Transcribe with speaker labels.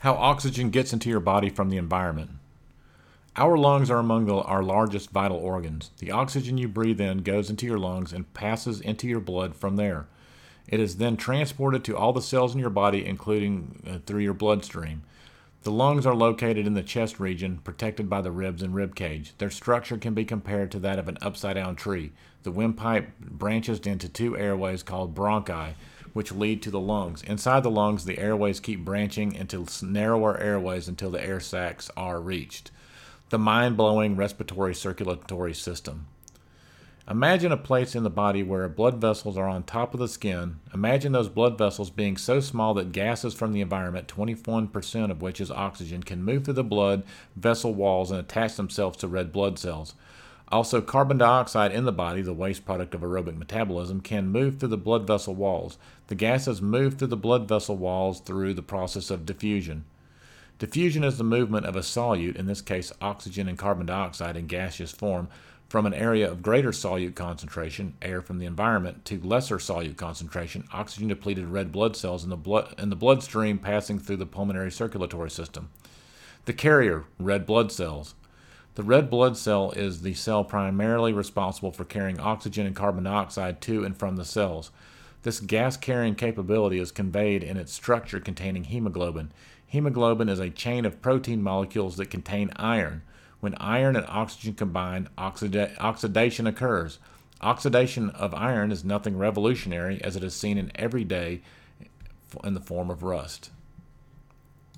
Speaker 1: How oxygen gets into your body from the environment. Our lungs are among the, our largest vital organs. The oxygen you breathe in goes into your lungs and passes into your blood from there. It is then transported to all the cells in your body, including uh, through your bloodstream. The lungs are located in the chest region, protected by the ribs and rib cage. Their structure can be compared to that of an upside down tree. The windpipe branches into two airways called bronchi, which lead to the lungs. Inside the lungs, the airways keep branching into narrower airways until the air sacs are reached. The mind blowing respiratory circulatory system. Imagine a place in the body where blood vessels are on top of the skin. Imagine those blood vessels being so small that gases from the environment, 21% of which is oxygen, can move through the blood vessel walls and attach themselves to red blood cells. Also, carbon dioxide in the body, the waste product of aerobic metabolism, can move through the blood vessel walls. The gases move through the blood vessel walls through the process of diffusion. Diffusion is the movement of a solute, in this case oxygen and carbon dioxide in gaseous form, from an area of greater solute concentration, air from the environment, to lesser solute concentration, oxygen depleted red blood cells in the, blood, in the bloodstream passing through the pulmonary circulatory system. The carrier, red blood cells. The red blood cell is the cell primarily responsible for carrying oxygen and carbon dioxide to and from the cells. This gas carrying capability is conveyed in its structure containing hemoglobin. Hemoglobin is a chain of protein molecules that contain iron. When iron and oxygen combine, oxida- oxidation occurs. Oxidation of iron is nothing revolutionary as it is seen in every day in the form of rust.